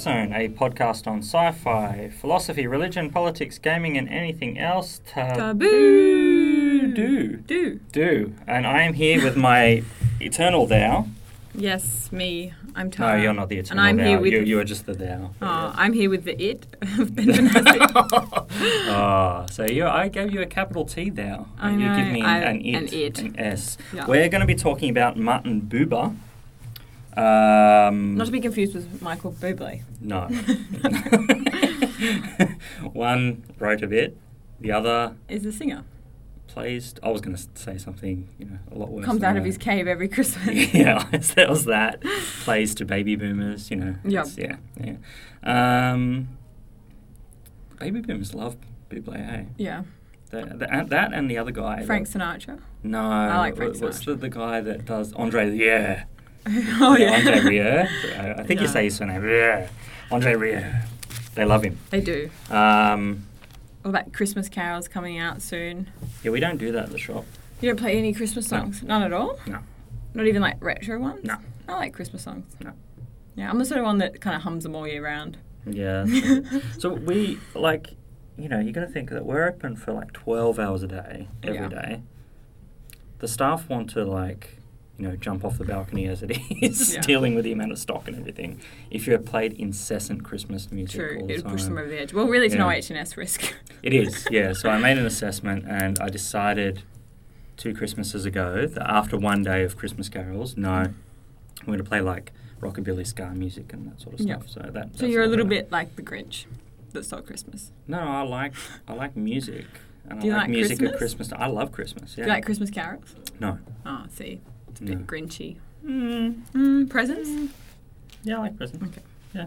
Zone, a podcast on sci fi, philosophy, religion, politics, gaming, and anything else. Taboo. Do. Do. Do. And I am here with my eternal thou. Yes, me. I'm tired. No, you're not the eternal And I'm thou. here with. you, you are just the thou. Oh, I'm here with the it. of Benjamin Hassett. oh, ah, so you, I gave you a capital T thou. I and you give know, me I- an, an it, an it. an S. Yeah. We're going to be talking about Martin Buber. Um, Not to be confused with Michael Bublé. No. One wrote a bit, the other Is the singer. plays. I was going to say something, you know, a lot worse. Comes out of that. his cave every Christmas. yeah, that was that. Plays to baby boomers, you know. Yep. Yeah, yeah. Um, baby boomers love Bublé, eh? Yeah. The, the, and that and the other guy. Frank Sinatra. No, I like Frank what- what's Sinatra. the, the guy that does Andre? Yeah, oh, yeah. Andre Rieu. I think you No. say his surname. Yeah, Andre Rieu. They love him. They do. Um, All about Christmas carols coming out soon. yeah, we don't do that at the shop. You don't play any Christmas No. songs? None at all? No. Not even like retro ones? No. I like Christmas songs. No. Yeah, I'm the sort of one that kind of hums them all year round. Yeah. so we like, you know, you got to think that we're open for like twelve hours a day every day. Yeah. The staff want to like, you know, jump off the balcony as it is, Yeah. dealing with the amount of stock and everything. If you had played incessant Christmas music True, it'd time, push them over the edge. Well, really, it's no Yeah. H&S risk. It is, yeah. So I made an assessment and I decided two Christmases ago that after one day of Christmas carols, no, I'm going to play like rockabilly ska music and that sort of stuff. So that. So you're a little I- bit like the Grinch that stole Christmas. No, I like I like music. And Do you I like, like music at Christmas? Christmas. I love Christmas. Yeah. Do you like Christmas carols? no. Oh, see, it's a bit No. Grinchy. Mm, Mm, presents? yeah, I like presents. Okay. Yeah.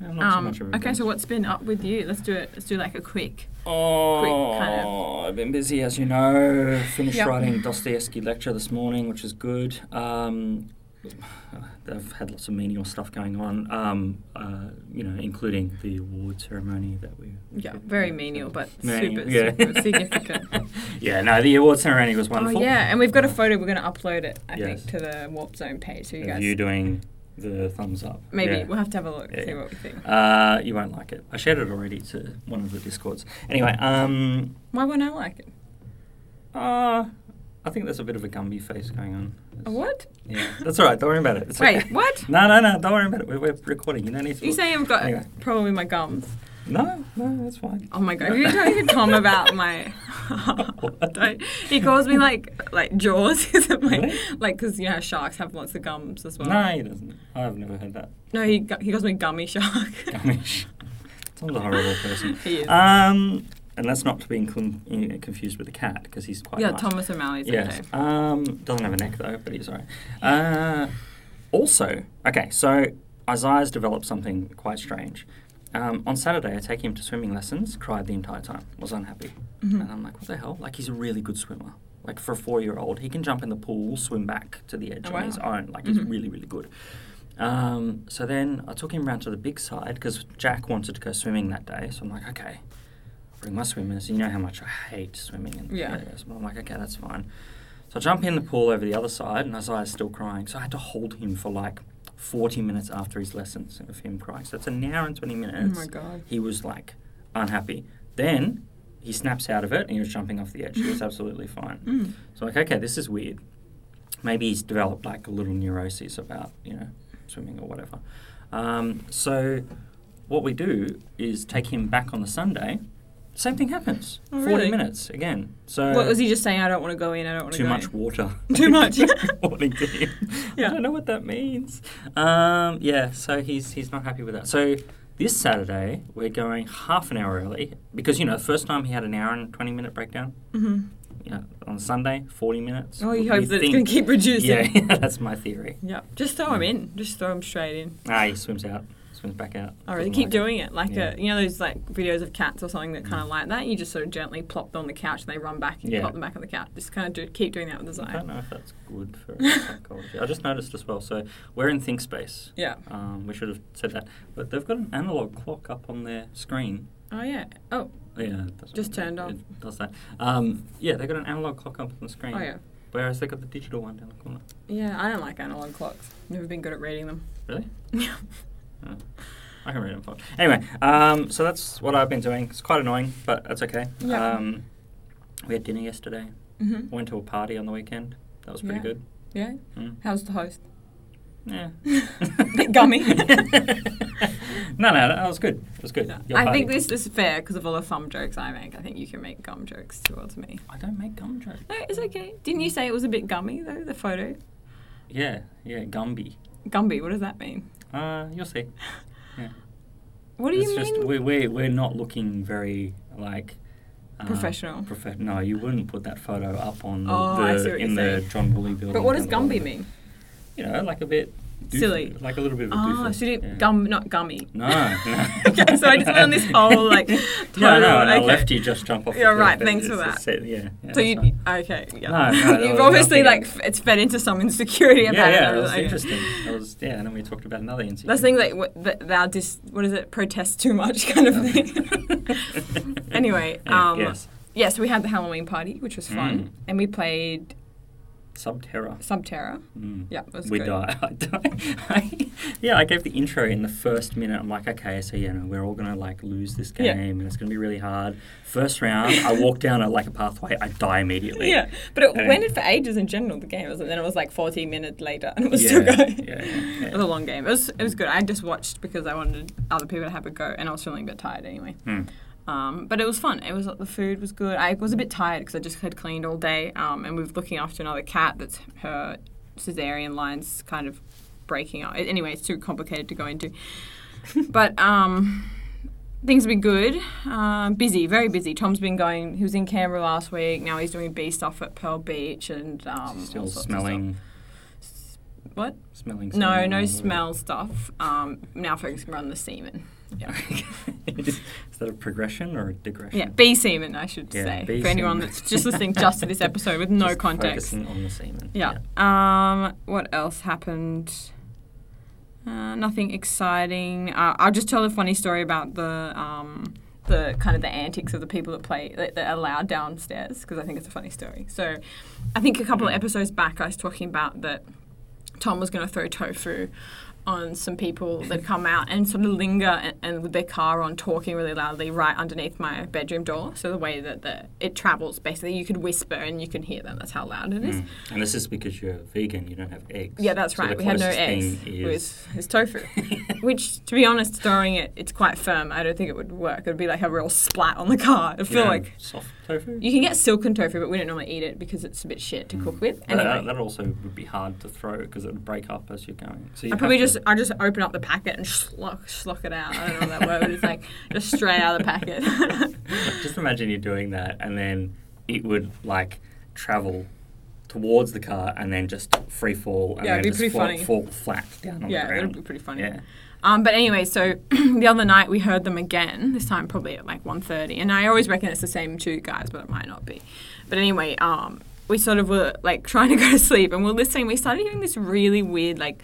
yeah I'm not so Um, much of a okay, so what's been up with you? Let's do it. Let's do like a quick. Oh, kind of- I've been busy, as you know. Finished Yep. writing Dostoevsky lecture this morning, which is good. Um, I've had lots of menial stuff going on, um, uh, you know, including the award ceremony that we. Yeah, very menial, but Menial, super, yeah. super significant. yeah, no, the award ceremony was oh wonderful. yeah, and we've got a photo. We're going to upload it. I Yes. think to the Warp Zone page, so you Of guys you doing the thumbs up. maybe Yeah. we'll have to have a look, Yeah, see what we think. Uh, you won't like it. I shared it already to one of the discords. Anyway, um, Why won't I like it? uh, I think there's a bit of a Gumby face going on. A what? Yeah, that's all right. Don't worry about it. It's Wait, okay. what? No, no, no. Don't worry about it. We're, we're recording. You don't need to. You look. say I've got Anyway. a problem with my gums. No, no, that's fine. Oh my god! Have you been talking to Tom about my? Don't- he calls me like like Jaws, isn't my Really? like because you know sharks have lots of gums as well. No, he doesn't. I've never heard that. No, he he calls me gummy shark. Gummish. Tom's a horrible person. He is. Um, and that's not to be confused with the cat because he's quite. yeah, nice. Thomas O'Malley's Yes. okay. Um, doesn't have a neck though, but he's alright. Uh, also, okay, so Isaiah's developed something quite strange. Um, on Saturday, I take him to swimming lessons. Cried the entire time. Was unhappy. Mhm. And I'm like, what the hell? Like he's a really good swimmer. Like for a four-year-old, he can jump in the pool, swim back to the edge Oh, on wow. his own. Like he's Mhm. really, really good. Um, so then I took him round to the big side because Jack wanted to go swimming that day. So I'm like, okay, bring my swimmers. You know how much I hate swimming. And Yeah. I'm like, okay, that's fine. So I jump in the pool over the other side, and Isaiah's still crying. So I had to hold him for like 40 minutes after his lessons of him crying. So it's an hour and 20 minutes. Oh my god. He was like unhappy. Then he snaps out of it, and he was jumping off the edge. He was absolutely fine. Mm. So like, okay, this is weird. Maybe he's developed like a little neurosis about you know swimming or whatever. Um, so what we do is take him back on the Sunday. Same thing happens. Oh, Forty really? minutes again. So What was he just saying? I don't want to go in. I don't want to too go much in. water. Too much. To him. Yeah. I don't know what that means. Um, yeah, so he's he's not happy with that. So this Saturday we're going half an hour early because you know the first time he had an hour and twenty minute breakdown. hmm You know, on Sunday, forty minutes. Oh, you hope that it's think- going to keep reducing. Yeah, that's my theory. Yeah. Just throw him in. Just throw him straight in. Ah, he swims out, swims back out. I really keep like doing it. Like Yeah. a, you know those like videos of cats or something that kind Mm. of like that. You just sort of gently plop them on the couch and they run back and you Yeah. plop them back on the couch. Just kind of do, keep doing that with the I don't know if that's good for psychology. I just noticed as well. So we're in ThinkSpace. Yeah. Um, we should have said that, but they've got an analog clock up on their screen. Oh yeah. Oh. Yeah, Just turned it- off. It does that. Um, yeah, they've got an analog clock up on the screen. Oh yeah. Whereas they've got the digital one down the corner. Yeah. I don't like analog clocks. Never been good at reading them. Really? Yeah. I can read it. Anyway, um, so that's what I've been doing. It's quite annoying, but that's okay. Yeah. Um, we had dinner yesterday. hmm Went to a party on the weekend. That was pretty Yeah. good. Yeah. Mm. How's the host? Yeah. Bit gummy. no, no, that was good. It was good. Your I party. think this is fair because of all the thumb jokes I make. I think you can make gum jokes towards me. I don't make gum jokes. No, it's okay. Didn't you say it was a bit gummy though? The photo. Yeah, yeah, Gumby. Gumby. What does that mean? Uh, you'll see. Yeah. What do it's you just mean? we we we're not looking very like uh, Professional. Profe- no, you wouldn't put that photo up on Oh, the, I see what in the. John Woolley building. but what does Gumby mean? You know, like a bit doofy, Silly. like a little bit of a Ah, doofus. so you did yeah. gum, not gummy. No, no. okay, so I just went on this whole like. Yeah, total- no, and I left you just jump off. You're right, thanks for that. set- yeah, yeah. So you fine. okay? Yeah. No, no, You've obviously like f- it's fed into some insecurity Yeah, about it. yeah, that was okay. interesting. That was yeah, and then we talked about another incident. That's the thing like what, that thou dis what is it protest too much kind of thing. anyway, um, yes, yes, we had the Halloween party, which was fun, Mm. and we played Sub Terra. Subterra. Mm. Yeah, it was we good. die. I die. yeah, I gave the intro in the first minute. I'm like, okay, so you know, we're all gonna like lose this game, Yeah. and it's gonna be really hard. First round, I walk down a, like a pathway, I die immediately. Yeah, but it And- went for ages in general. The game, was, and then it was like 40 minutes later, and it was yeah, still going. Yeah, yeah, It was a long game. It was it was good. I just watched because I wanted other people to have a go, and I was feeling a bit tired anyway. Hmm. Um, but it was fun. It was the food was good. I was a bit tired because I just had cleaned all day, um, and we were looking after another cat that's her cesarean lines kind of breaking up. Anyway, it's too complicated to go into. but um, things have been good. Um, busy, very busy. Tom's been going. He was in Canberra last week. Now he's doing bee stuff at Pearl Beach and um, all Still sorts of smelling, stuff. What? smelling. No, no smell stuff. Um, now focusing on the semen. Yeah. Is that a progression or a digression? Yeah, bee semen, I should Yeah, say. For anyone that's just listening just to this episode with no Just context. Focusing on the semen. Yeah. Um, what else happened? Uh, nothing exciting. Uh, I'll just tell a funny story about the um, the kind of the antics of the people that play that, that are allowed downstairs because I think it's a funny story. So, I think a couple of episodes back I was talking about that Tom was going to throw tofu on some people that come out and sort of linger and, and with their car on talking really loudly right underneath my bedroom door. So the way that the it travels, basically, you could whisper and you can hear them. That's how loud it is. Mm. And this is because you're vegan, you don't have eggs. Yeah, that's So right. We had no eggs. is- was, it was tofu, which, to be honest, throwing it, it's quite firm. I don't think it would work. It would be like a real splat on the car. It'd feel don't like soft tofu. you can get silken tofu, but we don't normally eat it because it's a bit shit to cook mm. with. Anyway, that, that also would be hard to throw because it would break up as you're going. So you I probably just I just open up the packet and schlock, schlock it out. I don't know that word, but it's like just straight out of the packet. just imagine you're doing that, and then it would like travel towards the car, and then just free fall, and Yeah, then it'd be just pretty fall, funny. fall flat down on yeah, the it ground. would be pretty funny. Yeah. Um, but anyway, so the other night we heard them again. This time probably at like 1.30. and I always reckon it's the same two guys, but it might not be. But anyway, um, we sort of were like trying to go to sleep, and we're listening. We started hearing this really weird, like,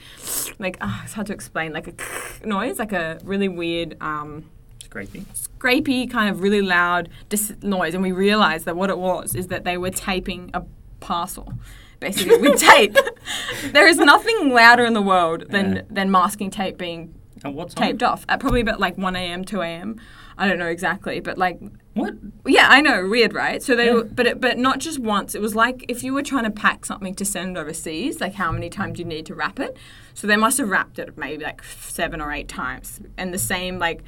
like ah, it's hard to explain, like a noise, like a really weird. Um, Scrapey. scrapey, kind of really loud dis- noise, and we realised that what it was is that they were taping a parcel, basically with tape. there is nothing louder in the world than Yeah. than masking tape being And what's taped off at probably about like one a.m., two a.m. I don't know exactly, but like What? yeah, I know, weird, right? So they, Yeah. were, but it, but not just once. It was like if you were trying to pack something to send overseas, like how many times you need to wrap it. So they must have wrapped it maybe like seven or eight times, and the same like.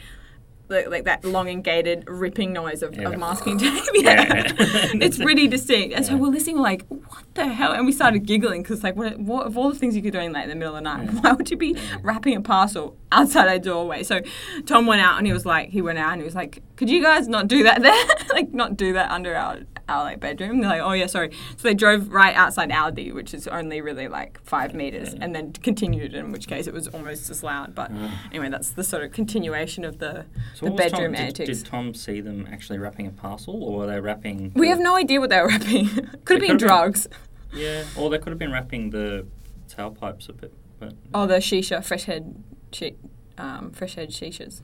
Like, like that elongated ripping noise of, Yeah, of masking tape. yeah. It's pretty distinct. And so we're listening, we're like, what the hell? And we started giggling because, like, what, what of all the things you could be doing like in the middle of the night, why would you be wrapping a parcel outside our doorway? So Tom went out and he was like, he went out and he was like, could you guys not do that there? like, not do that under our, our like bedroom? They're like, oh yeah, sorry. So they drove right outside Aldi, which is only really like five meters, and then continued. In which case, it was almost as loud. But Ah. anyway, that's the sort of continuation of the So the was Tom- bedroom did, antics. Did Tom see them actually wrapping a parcel, or were they wrapping? we the- have no idea what they were wrapping. could have been could've been- drugs. Yeah, or they could have been wrapping the tailpipes a bit, but Oh, the shisha, fresh head, shi- um, fresh head shishas.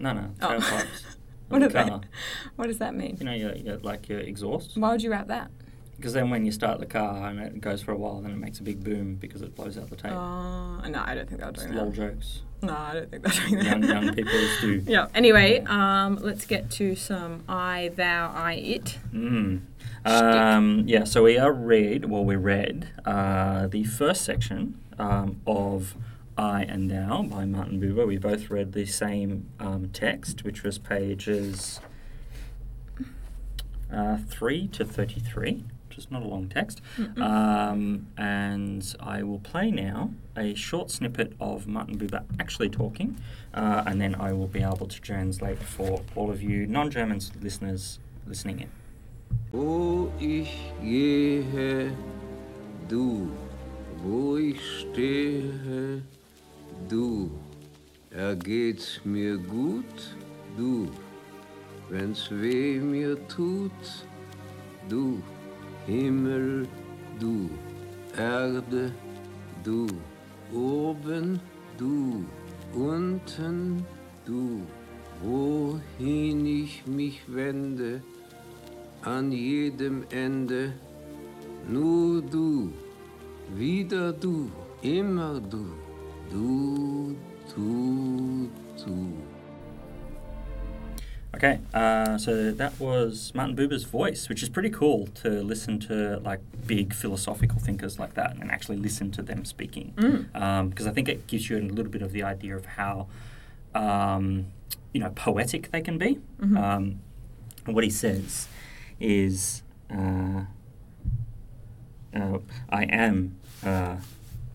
no, no, Oh. What the car. What does that mean? You know, your, your, like your exhaust. Why would you wrap that? Because then when you start the car and it goes for a while, then it makes a big boom because it blows out the tape. Uh, no, I don't think doing lol that. jokes. No, I don't think they're doing that. Young, young people do. Yeah. Anyway, um, let's get to some I, thou, I, it. Mm. Um, yeah, so we are read, well, we read uh, the first section um, of I and Thou by Martin Buber. We both read the same um, text, which was pages uh, 3 to 33, which is not a long text. Um, and I will play now a short snippet of Martin Buber actually talking, uh, and then I will be able to translate for all of you non German listeners listening in. Wo ich gehe, du, wo ich stehe, du, ergeht's mir gut, du, wenn's weh mir tut, du, Himmel, du, Erde, du, oben, du, unten, du, wohin ich mich wende, an jedem Ende. Nur du, wieder du, immer du, du, du, du. Okay, uh, so that was Martin Buber's voice, which is pretty cool to listen to like big philosophical thinkers like that and actually listen to them speaking. Mm. Because I think it gives you a little bit of the idea of how, um, you know, poetic they can be. Mhm. Um, and what he says is, uh, uh, I am uh,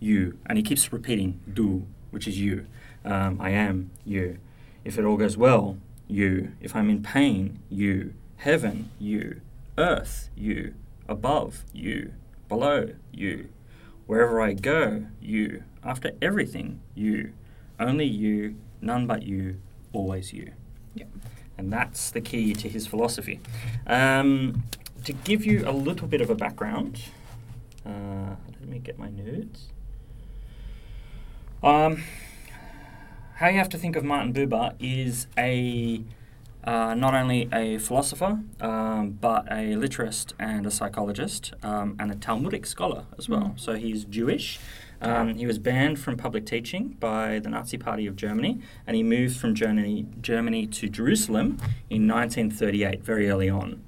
you. And he keeps repeating, du, which is you. Um, I am you. If it all goes well, you. If I'm in pain, you. Heaven, you. Earth, you. Above, you. Below, you. Wherever I go, you. After everything, you. Only you, none but you, always you. Yep. And that's the key to his philosophy. Um, to give you a little bit of a background, uh, let me get my notes. Um, how you have to think of Martin Buber is a uh, not only a philosopher, um, but a literist and a psychologist um, and a Talmudic scholar as well. Mm. So he's Jewish. Um, he was banned from public teaching by the Nazi Party of Germany, and he moved from Germany, Germany to Jerusalem in 1938, very early on.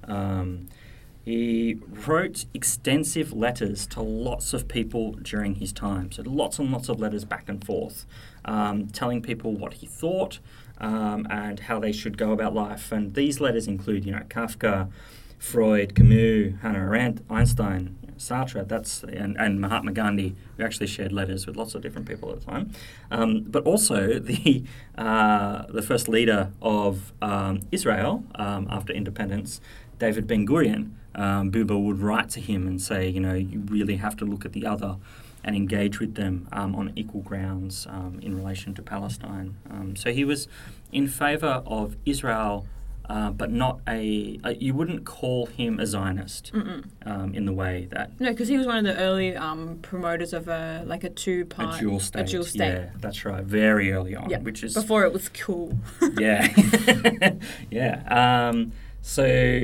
He wrote extensive letters to lots of people during his time. So, lots and lots of letters back and forth, um, telling people what he thought um, and how they should go about life. And these letters include, you know, Kafka, Freud, Camus, Hannah Arendt, Einstein, Sartre, that's, and, and Mahatma Gandhi, who actually shared letters with lots of different people at the time. Um, but also the, uh, the first leader of um, Israel um, after independence, David Ben Gurion, um, Buber would write to him and say, you know, you really have to look at the other and engage with them um, on equal grounds um, in relation to Palestine. Um, so he was in favour of Israel, uh, but not a, uh, you wouldn't call him a Zionist um, in the way that No, because he was one of the early um, promoters of a like a two a dual state. A dual state. Yeah, that's right. Very early on, Yeah, which is before it was cool. yeah, yeah. Um, so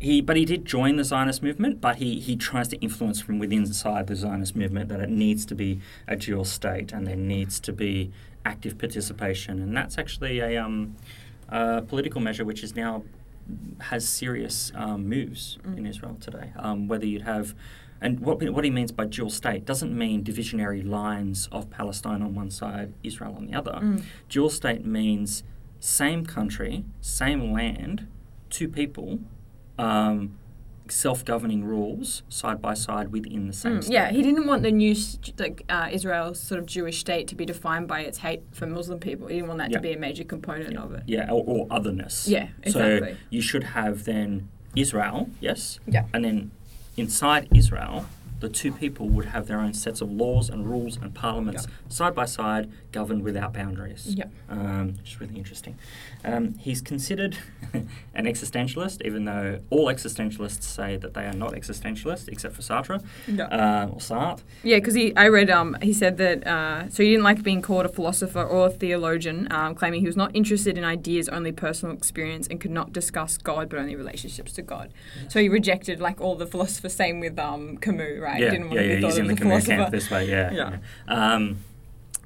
he, but he did join the Zionist movement, but he he tries to influence from within inside the Zionist movement that it needs to be a dual state and there needs to be active participation, and that's actually a um, a political measure which is now has serious um, moves in Israel today. Um, whether you'd have and what, what he means by dual state doesn't mean divisionary lines of Palestine on one side, Israel on the other. Mm. Dual state means same country, same land, two people, um, self-governing rules side by side within the same Mm, state. yeah, he didn't want the new like uh, Israel's sort of Jewish state to be defined by its hate for Muslim people. He didn't want that Yeah. to be a major component of it. Yeah, or, or otherness. Yeah, exactly. So you should have then Israel, yes, Yeah. and then inside Israel the two people would have their own sets of laws and rules and parliaments side by side, governed without boundaries. Yeah. Um, which is really interesting. Um, he's considered an existentialist, even though all existentialists say that they are not existentialists, except for Sartre Yeah. uh, or Sartre. Yeah, because he, I read, um, he said that, uh, so he didn't like being called a philosopher or a theologian, um, claiming he was not interested in ideas, only personal experience, and could not discuss God, but only relationships to God. So he rejected like all the philosophers. Same with um, Camus, right? Yeah, Didn't want yeah, to yeah. be thought He's in the Camus camp philosopher. this way. Yeah. Yeah. yeah.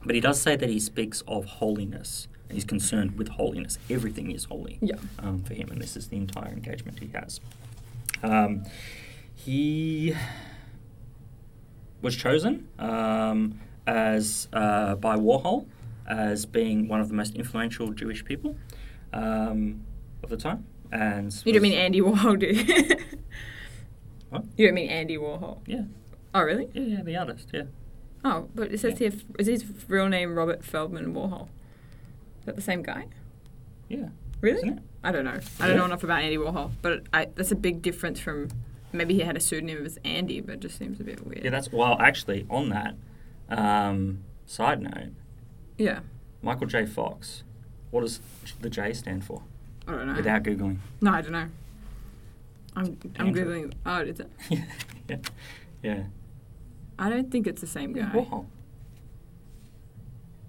But he does say that he speaks of holiness. He's concerned with holiness. Everything is holy Yeah. um, for him, and this is the entire engagement he has. Um, he was chosen um, as uh, by Warhol as being one of the most influential Jewish people um, of the time, and You don't mean Andy Warhol, do you? What? You don't mean Andy Warhol? Yeah, Oh, really? yeah, yeah, the artist. Yeah, Oh, but it says Yeah. here, is his real name Robert Feldman Warhol? Is that the same guy? yeah. Really? I don't know. I don't know enough about Andy Warhol, but I, that's a big difference from maybe he had a pseudonym as Andy, but it just seems a bit weird. Yeah, that's well. Actually, on that um, side note, yeah. Michael J. Fox. What does the J stand for? I don't know. Without googling. no, I don't know. I'm I'm googling. Oh, is it? yeah, yeah. I don't think it's the same guy. Yeah, Warhol.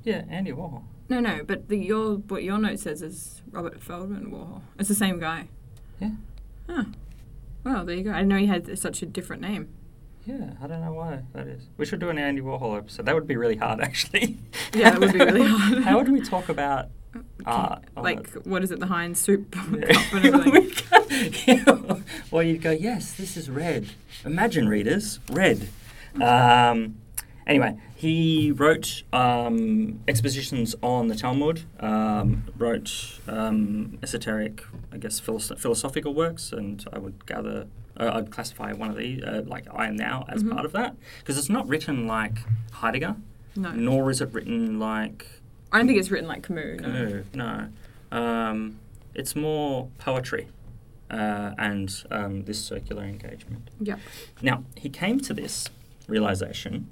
Yeah, Andy Warhol. No, no, but the your what your note says is Robert Feldman Warhol. It's the same guy. Yeah. Huh. Well, there you go. I didn't know he had such a different name. Yeah, I don't know why that is. We should do an Andy Warhol episode. That would be really hard, actually. Yeah, that would be really hard. How would we talk about art? Uh, on like the- what is it? The Heinz soup Yeah. Yeah. well, you'd go, yes, this is red. Imagine, readers, red. Um, anyway, he wrote um, expositions on the Talmud, um, wrote um, esoteric, I guess, philosoph- philosophical works, and I would gather, uh, I'd classify one of these, uh, like I am now, as Mhm. part of that. Because it's not written like Heidegger, No, nor is it written like I don't think it's written like Camus. No. no, no. Um, it's more poetry uh, and um, this circular engagement. Yeah. Now, he came to this realization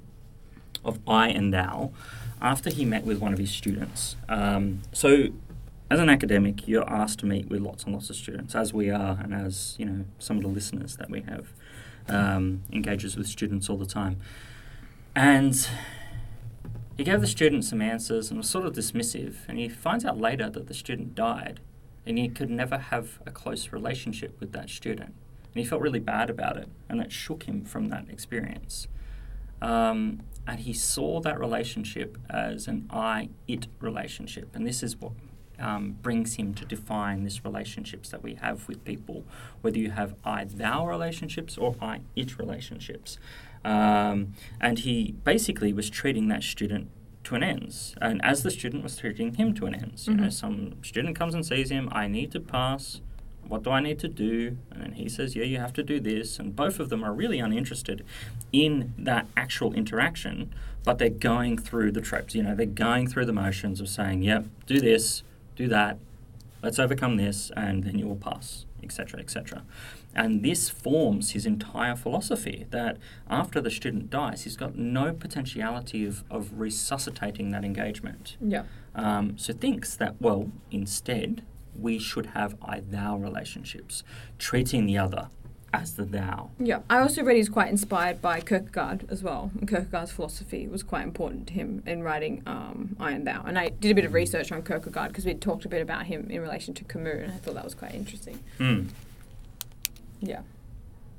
of I and thou after he met with one of his students. Um, so, as an academic, you're asked to meet with lots and lots of students, as we are, and as you know, some of the listeners that we have um, engages with students all the time. And he gave the student some answers and was sort of dismissive. And he finds out later that the student died, and he could never have a close relationship with that student. And he felt really bad about it, and that shook him from that experience. Um, and he saw that relationship as an I it relationship. And this is what um, brings him to define these relationships that we have with people, whether you have I thou relationships or I it relationships. Um, and he basically was treating that student to an ends. And as the student was treating him to an ends, you know, Mhm. some student comes and sees him, I need to pass. What do I need to do? And then he says, Yeah, you have to do this. And both of them are really uninterested in that actual interaction, but they're going through the tropes. You know, they're going through the motions of saying, Yep, do this, do that, let's overcome this, and then you will pass, etc., etc. And this forms his entire philosophy that after the student dies, he's got no potentiality of, of resuscitating that engagement. Yeah. Um, so thinks that, well, instead, we should have I thou relationships, treating the other as the thou. Yeah. I also read he's quite inspired by Kierkegaard as well. And Kierkegaard's philosophy was quite important to him in writing um, I and Thou. And I did a bit of research on Kierkegaard because we'd talked a bit about him in relation to Camus, and I thought that was quite interesting. Hmm. Yeah.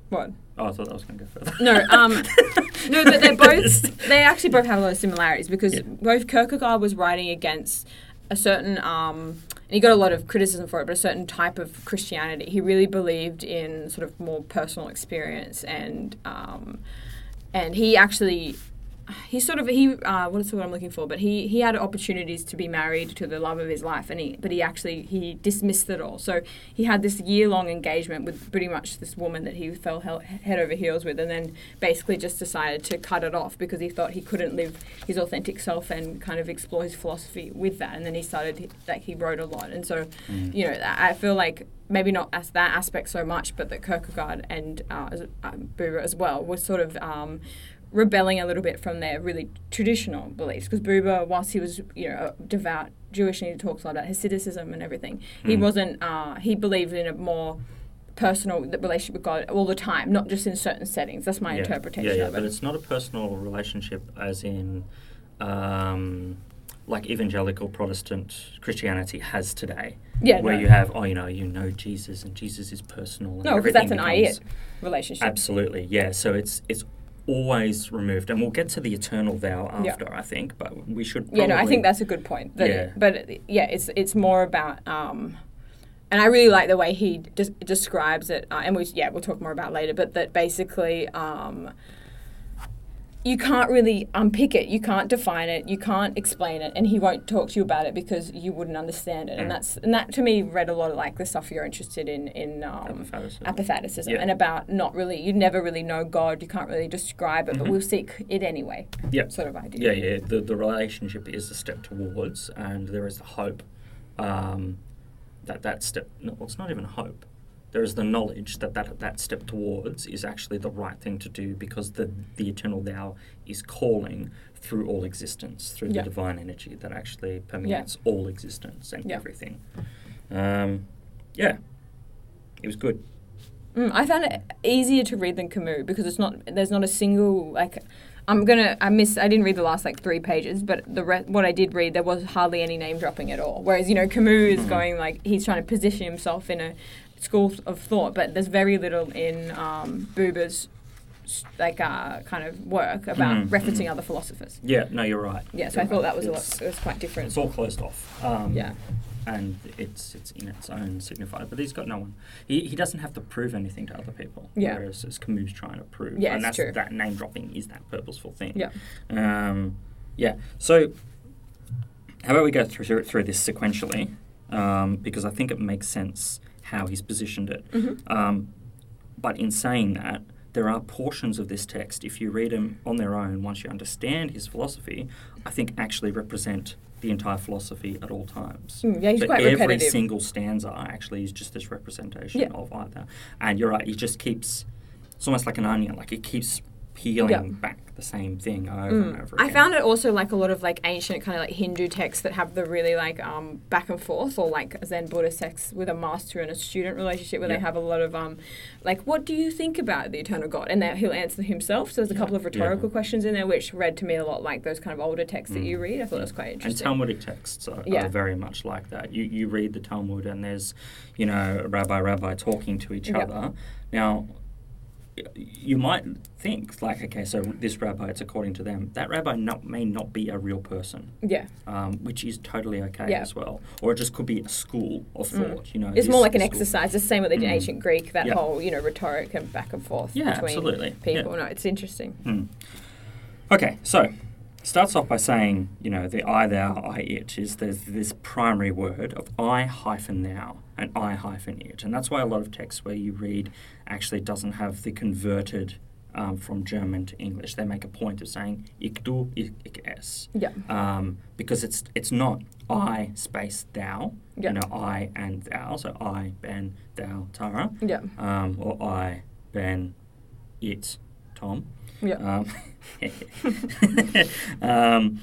What? Oh, I thought that was going to go further. No, um, no, but they both they actually both have a lot of similarities because Yeah. both Kierkegaard was writing against a certain um, and he got a lot of criticism for it, but a certain type of Christianity. He really believed in sort of more personal experience and um, and he actually he sort of he uh, what is the word I'm looking for? But he he had opportunities to be married to the love of his life, and he but he actually he dismissed it all. So he had this year long engagement with pretty much this woman that he fell head over heels with, and then basically just decided to cut it off because he thought he couldn't live his authentic self and kind of explore his philosophy with that. And then he started like he wrote a lot, and so you know I feel like maybe not as that aspect so much, but that Kierkegaard and uh, as- um, Buber as well was sort of um, rebelling a little bit from their really traditional beliefs. Because Buber, whilst he was you know a devout Jewish and he talks a lot about Hasidism and everything, he wasn't. Uh, he believed in a more personal relationship with God all the time, not just in certain settings. That's my yeah. interpretation Yeah, yeah, of but it. it's not a personal relationship as in um, like evangelical Protestant Christianity has today. Yeah, where no. you have, oh, you know, you know Jesus and Jesus is personal. And No, because that's an becomes- relationship. Absolutely, yeah. So it's it's always removed, and we'll get to the eternal Yeah. after, I think. But we should. Yeah, no, I think that's a good point. That Yeah. but yeah, it's it's more about, um, and I really like the way he des- describes it. Uh, and we yeah, we'll talk more about later. But that basically, um, you can't really unpick it. You can't define it. You can't explain it, and he won't talk to you about it because you wouldn't understand it. And Mm. that's and that to me read a lot of like the stuff you're interested in in um, Yeah. and about not really you never really know God. You can't really describe it, but Mhm. we'll seek it anyway. Yeah. sort of idea. Yeah, yeah. The, the relationship is a step towards, and there is the hope um, that that step. No, well, it's not even hope. There is the knowledge that, that that step towards is actually the right thing to do because the the eternal thou is calling through all existence, through Yeah. the divine energy that actually permeates all existence and Yeah. everything. Um, yeah, it was good. Mm, I found it easier to read than Camus because it's not there's not a single like I'm gonna I miss I didn't read the last like three pages but the re- what I did read there was hardly any name dropping at all whereas you know Camus is Mhm. going like he's trying to position himself in a school of thought but there's very little in um, Buber's like uh, kind of work about Mhm, referencing mhm. other philosophers Yeah, no, you're right. yeah so You're I thought right. that was a lot it was quite different It's all closed off. Um, yeah and it's it's in its own signifier. But he's got no one. He, he doesn't have to prove anything to other people. Yeah. Whereas as Camus trying to prove. Yeah, and it's that's true. that name dropping is that purposeful thing. yeah Um, yeah. So how about we go through through this sequentially, um, because I think it makes sense how he's positioned it. Mhm. Um, but in saying that, there are portions of this text, if you read them on their own, once you understand his philosophy, I think actually represent the entire philosophy at all times. Mm, yeah he's But quite every repetitive single stanza actually is just this representation Yeah. of either. And you're right, he just keeps, it's almost like an onion, like it keeps peeling Yeah. back the same thing over Mm. and over again. I found it also like a lot of like ancient kind of like Hindu texts that have the really like um, back and forth, or like Zen Buddhist texts with a master and a student relationship, where Yeah. they have a lot of um, like, what do you think about the eternal God? And that he'll answer himself. So there's a Yeah. couple of Yeah. rhetorical questions in there, which read to me a lot like those kind of older texts that Mm. you read. I thought it was quite interesting. And. Talmudic texts are, Yeah. are very much like that. You you read the Talmud and there's, you know, rabbi rabbi talking to each Yeah. other. Now, you might think like, okay, so this rabbi, it's according to them. That rabbi not, may not be a real person, yeah, um, which is totally okay Yeah. as well. Or it just could be a school of Mm. thought. You know, it's more like an school- exercise. The same what they did in Mm. ancient Greek. That Yeah. whole you know rhetoric and back and forth Yeah, between absolutely. people. Yeah. No, it's interesting. Hmm. Okay, so starts off by saying, you know, the I, thou, I, it is there's this primary word of I hyphen thou and I hyphen it. And that's why a lot of texts where you read actually doesn't have the converted um, from German to English. They make a point of saying ich du, ich, ich es. Yeah, Um, because it's it's not I space thou, Yeah. you know, I and thou, so I, Ben, thou, Tara, yeah, um, or I, Ben, it, Tom. yeah. Um, um,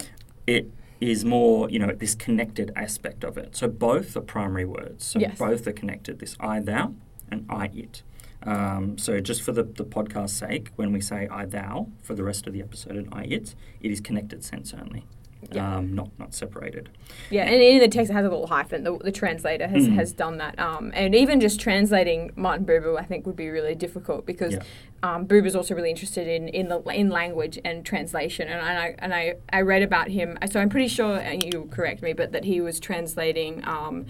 it is more, you know, this connected aspect of it. So both are primary words. So Yes. both are connected. This I thou and I it. Um, so just for the, the podcast's sake, when we say I thou for the rest of the episode and I it, it is connected sense only. Yeah. Um, not not separated. Yeah, and in the text it has a little hyphen. The, the translator has, Mm. has done that. Um, and even just translating Martin Buber, I think, would be really difficult because Yeah. um, Buber's also really interested in, in the in language and translation. And I and I, I read about him. So I'm pretty sure, and you correct me, but that he was translating. Um,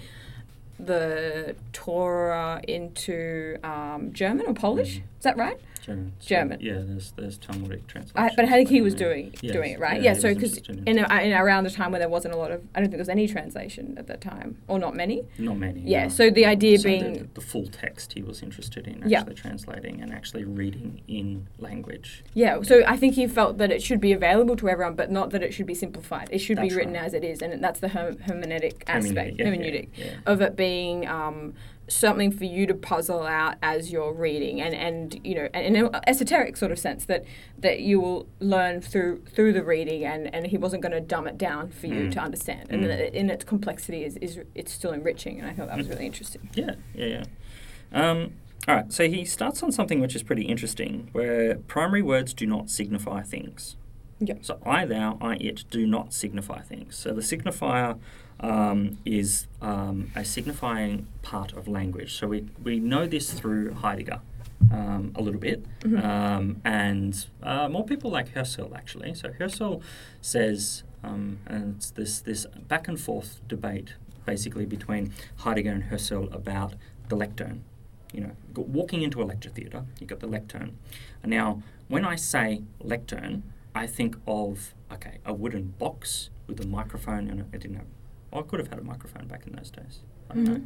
the Torah into um, German or Polish. Mm. Is that right? German. So, German. yeah, there's there's Talmudic translation. I, but Heidegger was doing Yes, doing it right. yeah, Yeah, so because in, in a, in around the time where there wasn't a lot of, I don't think there was any translation at that time, or not many. Not many. Yeah, no. so the idea So being- the, the full text he was interested in actually Yeah. translating and actually reading in language. Yeah, so I think he felt that it should be available to everyone, but not that it should be simplified. It should That's be written right. as it is, and that's the herm- hermeneutic aspect, Hermeneutic, yeah, hermeneutic, of it being um, something for you to puzzle out as you're reading, and, and you know, in an esoteric sort of sense that that you will learn through through the reading, and, and he wasn't going to dumb it down for you Mm. to understand, and Mm. in its complexity is, is it's still enriching, and I thought that was Mm. really interesting. Yeah, yeah, yeah. Um, all right, so he starts on something which is pretty interesting, where primary words do not signify things. Yeah. So I, thou, I, it do not signify things. So the signifier um, is um, a signifying part of language. So we, we know this through Heidegger um, a little bit, Mhm. um, and uh, more people like Husserl actually. So Husserl says, um, and it's this this back and forth debate basically between Heidegger and Husserl about the lectern. You know, walking into a lecture theatre, you got the lectern. And now, when I say lectern, I think of okay, a wooden box with a microphone and it didn't have. I could have had a microphone back in those days. I don't know. Mhm.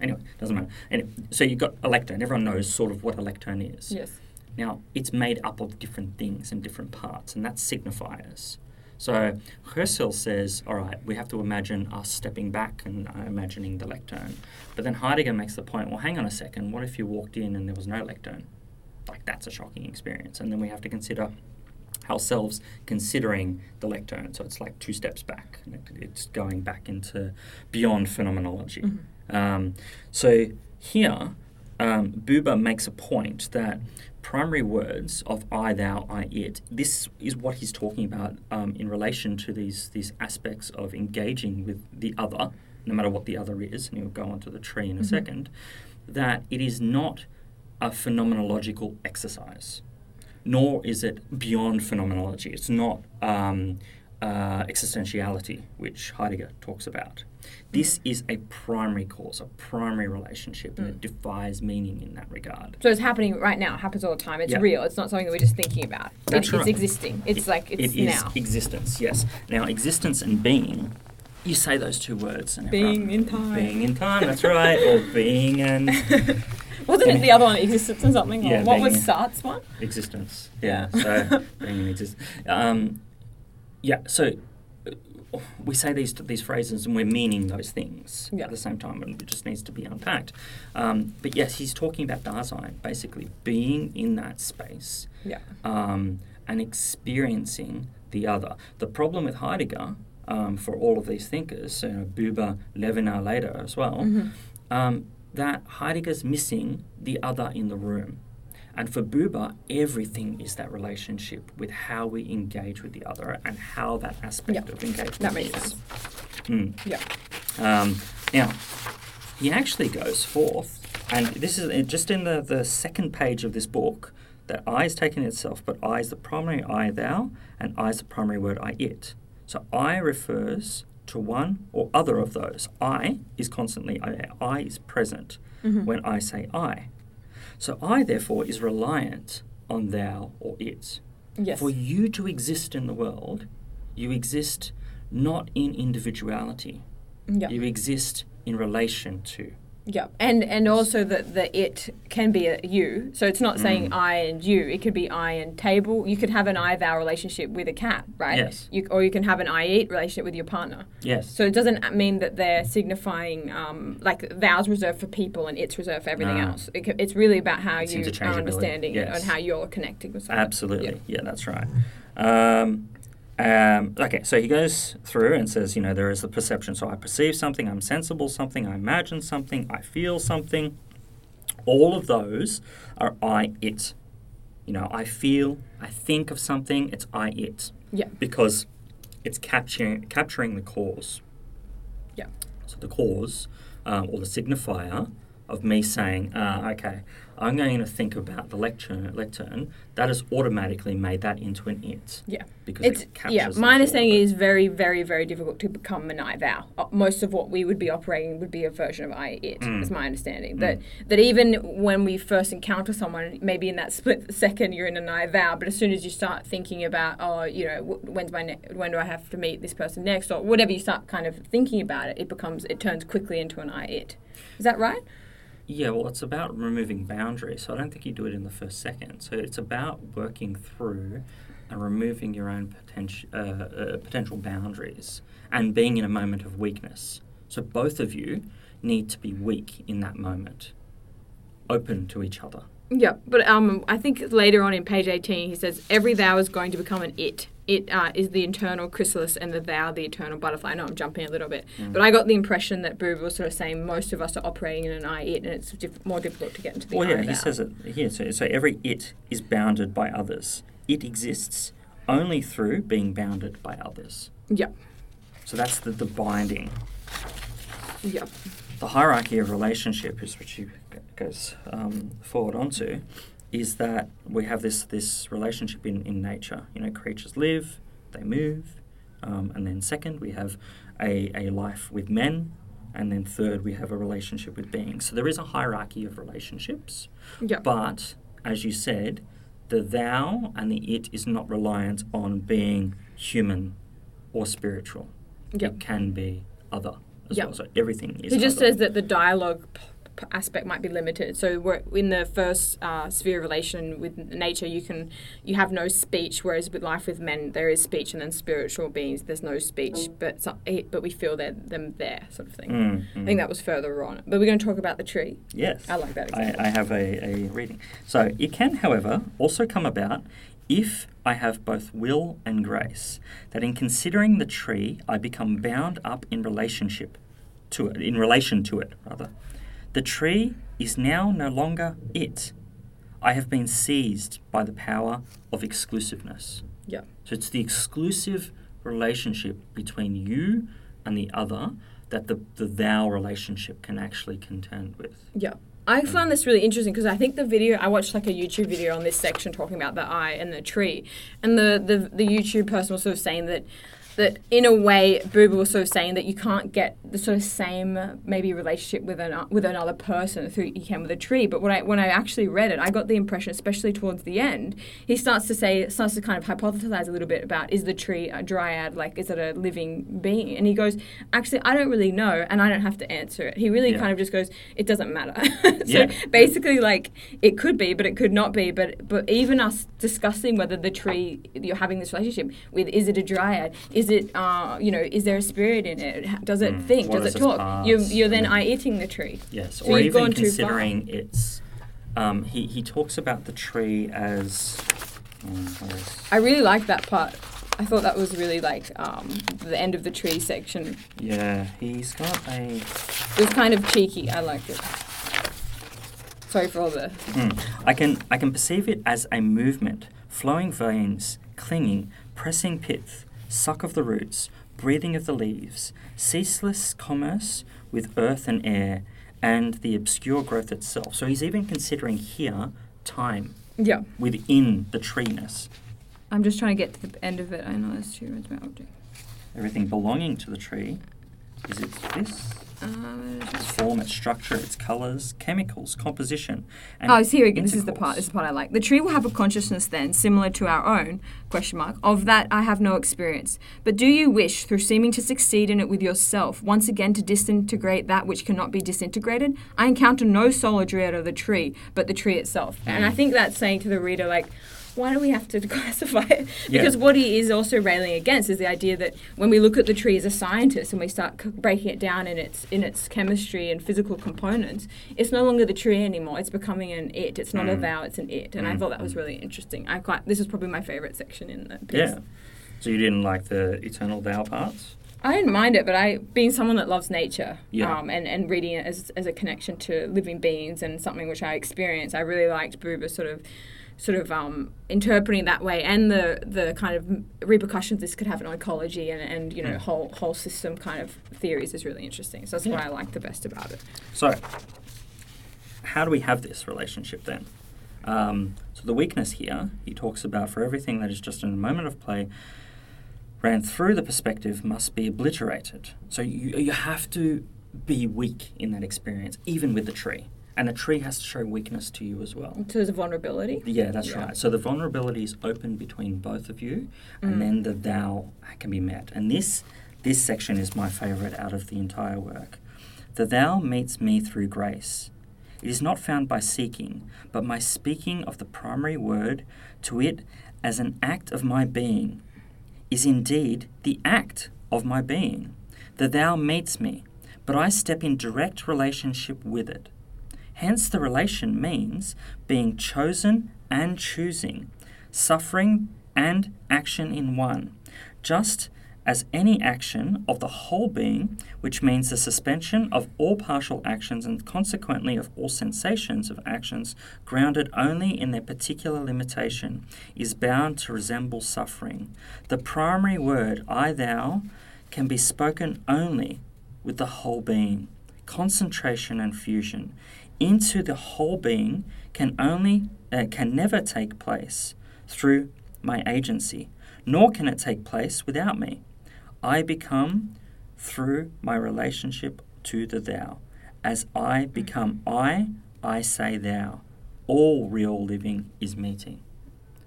Anyway, doesn't matter. Anyway, so you've got a lectern. Everyone knows sort of what a lectern is. Yes. Now, it's made up of different things and different parts, and that's signifiers. So Husserl says, all right, we have to imagine us stepping back and uh, imagining the lectern. But then Heidegger makes the point, well, hang on a second, what if you walked in and there was no lectern? Like, that's a shocking experience. And then we have to consider ourselves considering the lectern. So it's like two steps back. It's going back into beyond phenomenology. Mhm. Um, so here, um, Buber makes a point that primary words of I, thou, I, it. This is what he's talking about um, in relation to these these aspects of engaging with the other, no matter what the other is, and he'll go on to the tree in a Mhm. second. That it is not a phenomenological exercise, nor is it beyond phenomenology. It's not um, uh, existentiality, which Heidegger talks about. This is a primary cause, a primary relationship, and it Mm. defies meaning in that regard. So it's happening right now. It happens all the time. It's Yeah. real. It's not something that we're just thinking about. That's it, right. It's existing. It's like it's it is now. existence, yes. Now, existence and being, you say those two words. And Being in time. Being in time, that's right. Or being and Wasn't it the other one, existence and something? Yeah, or what was Sartre's one? existence. Yeah. So, being in existence. Um, yeah, so uh, we say these these phrases and we're meaning those things Yeah. at the same time, and it just needs to be unpacked. Um, but yes, he's talking about Dasein, basically being in that space Yeah. um, and experiencing the other. The problem with Heidegger, um, for all of these thinkers, you know, Buber, Levinas later as well, Mhm. That Heidegger's missing the other in the room. And for Buber, everything is that relationship with how we engage with the other and how that aspect Yeah, of engagement that makes is. sense. Mm. Yeah. Um, now, he actually goes forth, and this is just in the, the second page of this book, that I is taken itself, but I is the primary I, thou, and I is the primary word I, it. So I refers to one or other of those. I is constantly I, I is present Mhm. when I say I. So I, therefore, is reliant on thou or it. Yes. For you to exist in the world, you exist not in individuality. Yeah. You exist in relation to. Yeah, and and also that the it can be a you. So it's not saying Mm. I and you. It could be I and table. You could have an I thou relationship with a cat, right? Yes. You, or you can have an I eat relationship with your partner. Yes. So it doesn't mean that they're signifying um, like thous reserved for people and it's reserved for everything Ah. else. It, it's really about how you are understanding it yes. and how you're connecting with someone. Absolutely. Yeah, that's right. Um, um, okay, so he goes through and says, you know, there is the perception. So I perceive something, I'm sensible something, I imagine something, I feel something. All of those are I, it. You know, I feel, I think of something, it's I, it. Yeah. Because it's capturing, capturing the cause. Yeah. So the cause um, or the signifier of me saying, uh, okay, I'm going to think about the lectern, lectern, that has automatically made that into an it. Yeah. Because It's it captures yeah. My understanding is very, very, very difficult to become an I thou. Uh, Most of what we would be operating would be a version of I it. Mm. Is my understanding that that even when we first encounter someone, maybe in that split second you're in an I thou, but as soon as you start thinking about oh, you know, when's my ne- when do I have to meet this person next, or whatever you start kind of thinking about it, it becomes it turns quickly into an I it. Is that right? Yeah, well, it's about removing boundaries. So I don't think you do it in the first second. So it's about working through and removing your own potential uh, uh, potential boundaries and being in a moment of weakness. So both of you need to be weak in that moment, open to each other. Yeah, but um, I think later on in page 18, he says, Every thou is going to become an it. It uh, is the internal chrysalis and the thou, the eternal butterfly. I know I'm jumping a little bit, but I got the impression that Boob was sort of saying most of us are operating in an I it, and it's diff- more difficult to get into the Well, I yeah, he thou. says it here. So, so every it is bounded by others. It exists only through being bounded by others. Yeah, So that's the, the binding. yeah, The hierarchy of relationship is he g- goes um, forward onto, is that we have this this relationship in, in nature. You know, creatures live, they move, um, and then second we have a, a life with men, and then third we have a relationship with beings. So there is a hierarchy of relationships. yeah. But as you said, the thou and the it is not reliant on being human or spiritual. Yep. It can be other as Yep. well. So everything is. He just other. says that the dialogue aspect might be limited. So we're in the first uh, sphere of relation with nature, you can you have no speech, whereas with life with men there is speech, and then spiritual beings there's no speech, but so, eh, but we feel they're them there, sort of thing. Mm, I mm. think that was further on. But we're going to talk about the tree. Yes. I like that I. I have a, a reading. So it can, however, also come about if I have both will and grace, that in considering the tree, I become bound up in relationship to it, in relation to it, rather. The tree is now no longer it. I have been seized by the power of exclusiveness. Yeah. So it's the exclusive relationship between you and the other that the, the thou relationship can actually contend with. Yeah. I found this really interesting because I think the video I watched like a YouTube video on this section talking about the eye and the tree, and the the, the YouTube person was sort of saying that that in a way Buber was sort of saying that you can't get the sort of same maybe relationship with an with another person through you can with a tree. But when I when I actually read it, I got the impression, especially towards the end, he starts to say starts to kind of hypothesize a little bit about is the tree a dryad like is it a living being? And he goes, actually I don't really know, and I don't have to answer it. He really Yeah. kind of just goes, it doesn't matter. so Yeah. basically, like it could be, but it could not be. But but even us discussing whether the tree you're having this relationship with is it a dryad? Is it uh you know is there a spirit in it? Does it Mm. think? What Does it talk? You're you're then Yeah. I eating the tree. Yes, So or you've even gone too far. considering its. Um, he, he talks about the tree as. um, I really like that part. I thought that was really like um, the end of the tree section. yeah, he's got a. It was kind of cheeky. I liked it. Sorry for all the. Mm. I can I can perceive it as a movement, flowing veins, clinging, pressing pith, suck of the roots, breathing of the leaves, ceaseless commerce with earth and air, and the obscure growth itself. So he's even considering here time Yeah, within the treeness. I'm just trying to get to the end of it. I know there's two words about object. Everything belonging to the tree is its this, Uh, its form, its structure, its colours, chemicals, composition. And Oh, it's here again. This is the part. This is the part I like. The tree will have a consciousness then, similar to our own. Question mark. Of that I have no experience. But do you wish, through seeming to succeed in it with yourself, once again to disintegrate that which cannot be disintegrated? I encounter no soul dread of the tree, but the tree itself. And I think that's saying to the reader, like. Why do we have to classify it? Yeah. Because what he is also railing against is the idea that when we look at the tree as a scientist and we start c- breaking it down in its in its chemistry and physical components, it's no longer the tree anymore. It's becoming an it. It's not a Mm. thou. It's an it. And I Mm. thought that was really interesting. I quite this is probably my favorite section in the piece. Yeah. So you didn't like the eternal thou parts? I didn't mind it, but I, being someone that loves nature, Yeah. um, and, and reading it as, as a connection to living beings and something which I experience, I really liked Buber sort of, sort of um, interpreting that way, and the the kind of repercussions this could have on ecology and, and you know Mm. whole whole system kind of theories is really interesting. So that's what I like the best about it. So, how do we have this relationship then? Um, so the weakness here, he talks about for everything that is just in a moment of play, ran through the perspective must be obliterated. So you, you have to be weak in that experience, even with the tree. And the tree has to show weakness to you as well. So there's a vulnerability. Yeah, that's Yeah. right. So the vulnerability is open between both of you, Mm. and then the thou can be met. And this this section is my favorite out of the entire work. The thou meets me through grace. It is not found by seeking, but my speaking of the primary word to it as an act of my being is indeed the act of my being. The thou meets me, but I step in direct relationship with it. Hence, the relation means being chosen and choosing, suffering and action in one, just as any action of the whole being, which means the suspension of all partial actions and consequently of all sensations of actions grounded only in their particular limitation, is bound to resemble suffering. The primary word, I thou, can be spoken only with the whole being. Concentration and fusion into the whole being can only uh, can never take place through my agency, nor can it take place without me. I become through my relationship to the thou. As I become I, I say thou. All real living is meeting.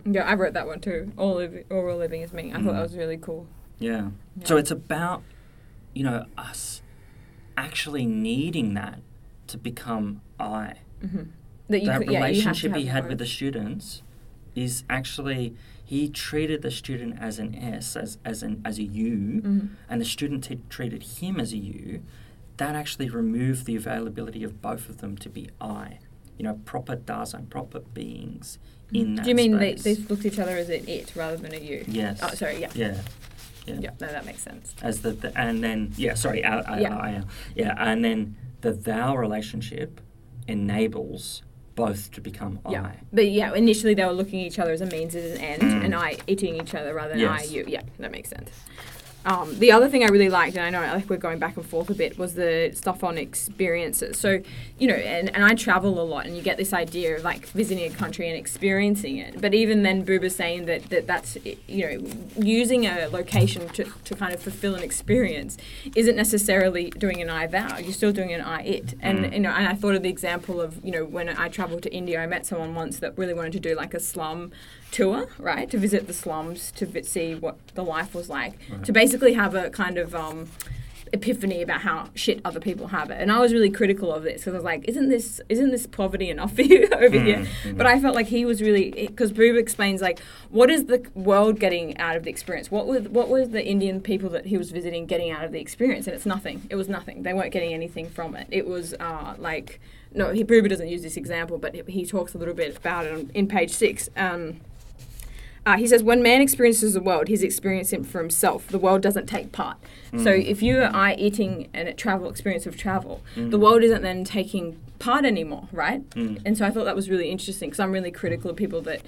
Yeah, I wrote that one too. All liv- all real living is me. I thought Mm. that was really cool. Yeah. So it's about, you know, us actually needing that to become I. Mm-hmm. That that could, yeah, relationship have he had with the students is actually he treated the student as an S, as as an as a U, Mhm. and the student t- treated him as a U. That actually removed the availability of both of them to be I. You know, proper Dasein, proper beings in that Mm-hmm. Do you mean they, they looked at each other as an it rather than a you? Yes. Oh, sorry. Yeah. Yeah. Yeah. Yeah. No, that makes sense. As the, the and then yeah, sorry, I, I, Yeah. I, yeah, and then the thou relationship enables both to become Yeah. I. But yeah, initially they were looking at each other as a means as an end, Mm. and I eating each other rather than Yes. I you. Yeah, that makes sense. Um, the other thing I really liked, and I know like we're going back and forth a bit, was the stuff on experiences. So, you know, and, and I travel a lot, and you get this idea of like visiting a country and experiencing it. But even then, Buber's saying that, that that's, you know, using a location to, to kind of fulfill an experience isn't necessarily doing an I thou. You're still doing an I it. And, Mm. you know, and I thought of the example of, you know, when I traveled to India, I met someone once that really wanted to do like a slum tour, right? To visit the slums, to see what the life was like, Right. to basically have a kind of um, epiphany about how shit other people have it. And I was really critical of this because I was like, isn't this isn't this poverty enough for you over here? Mm, mm. But I felt like he was really because Boob explains like what is the world getting out of the experience? What was what was the Indian people that he was visiting getting out of the experience? And it's nothing. It was nothing. They weren't getting anything from it. It was uh, like no, he Buber doesn't use this example, but he- he talks a little bit about it on, in page six. Um, uh, he says, when man experiences the world, he's experiencing it for himself. The world doesn't take part. So Mm. if you are I eating and a travel experience of travel, the Mm. world isn't then taking part anymore, right? Mm. And so I thought that was really interesting because I'm really critical of people that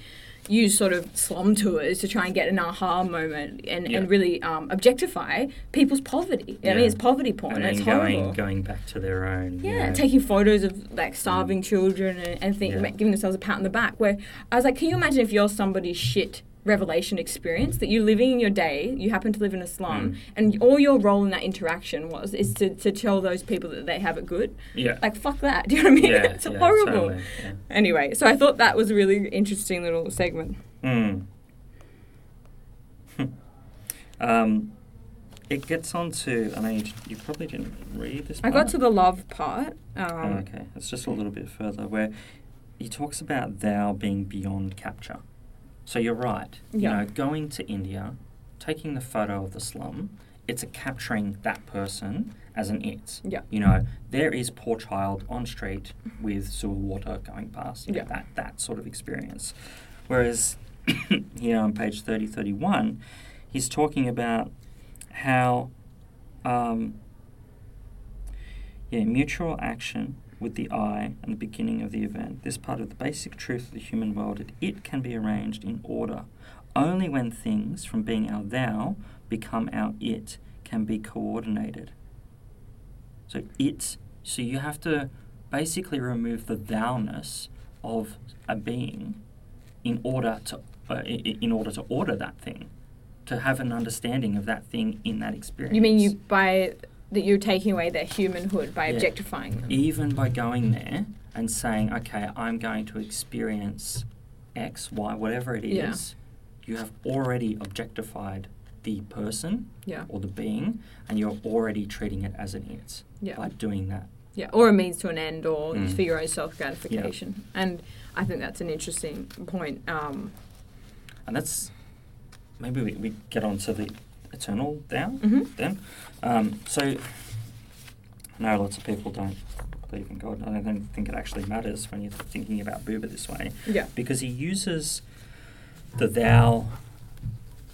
use sort of slum tours to try and get an aha moment and, Yeah. and really um, objectify people's poverty. I mean, it's poverty porn. and it's going horrible. going back to their own. Yeah, taking photos of like starving children and, and think, Yeah. giving themselves a pat on the back. Where I was like, can you imagine if you're somebody's shit revelation experience that you're living in your day, you happen to live in a slum, Mm. and all your role in that interaction was is to, to tell those people that they have it good. yeah. Like fuck that. Do you know what I mean? yeah, it's yeah, horrible. totally, yeah. Anyway, so I thought that was a really interesting little segment. Mm. um, it gets on to. I mean, you, probably didn't read this. Part. I got to the love part. Um, Oh, okay, it's just a little bit further where he talks about thou being beyond capture. So you're right. Yeah. You know, going to India, taking the photo of the slum, it's a capturing that person as an it. Yeah. You know, there is poor child on street with sewer water going past. You know, Yeah. that that sort of experience. Whereas here on page 30, 31, he's talking about how um, yeah, mutual action with the I and the beginning of the event. This part of the basic truth of the human world, it, it can be arranged in order. Only when things, from being our thou, become our it, can be coordinated. So it, so you have to basically remove the thou-ness of a being in order to uh, in order to order that thing, to have an understanding of that thing in that experience. You mean you by that you're taking away their humanhood by Yeah. objectifying them? even by going there and saying, okay, I'm going to experience X, Y, whatever it is, Yeah. you have already objectified the person Yeah. or the being, and you're already treating it as an it Yeah. by doing that. Yeah, or a means to an end, or Mm. for your own self gratification. Yeah. And I think that's an interesting point. Um, And that's maybe we, we get on to the eternal thou mhm. then. Um, so I know lots of people don't believe in God. I don't think it actually matters when you're thinking about Buber this way. Yeah. because he uses the thou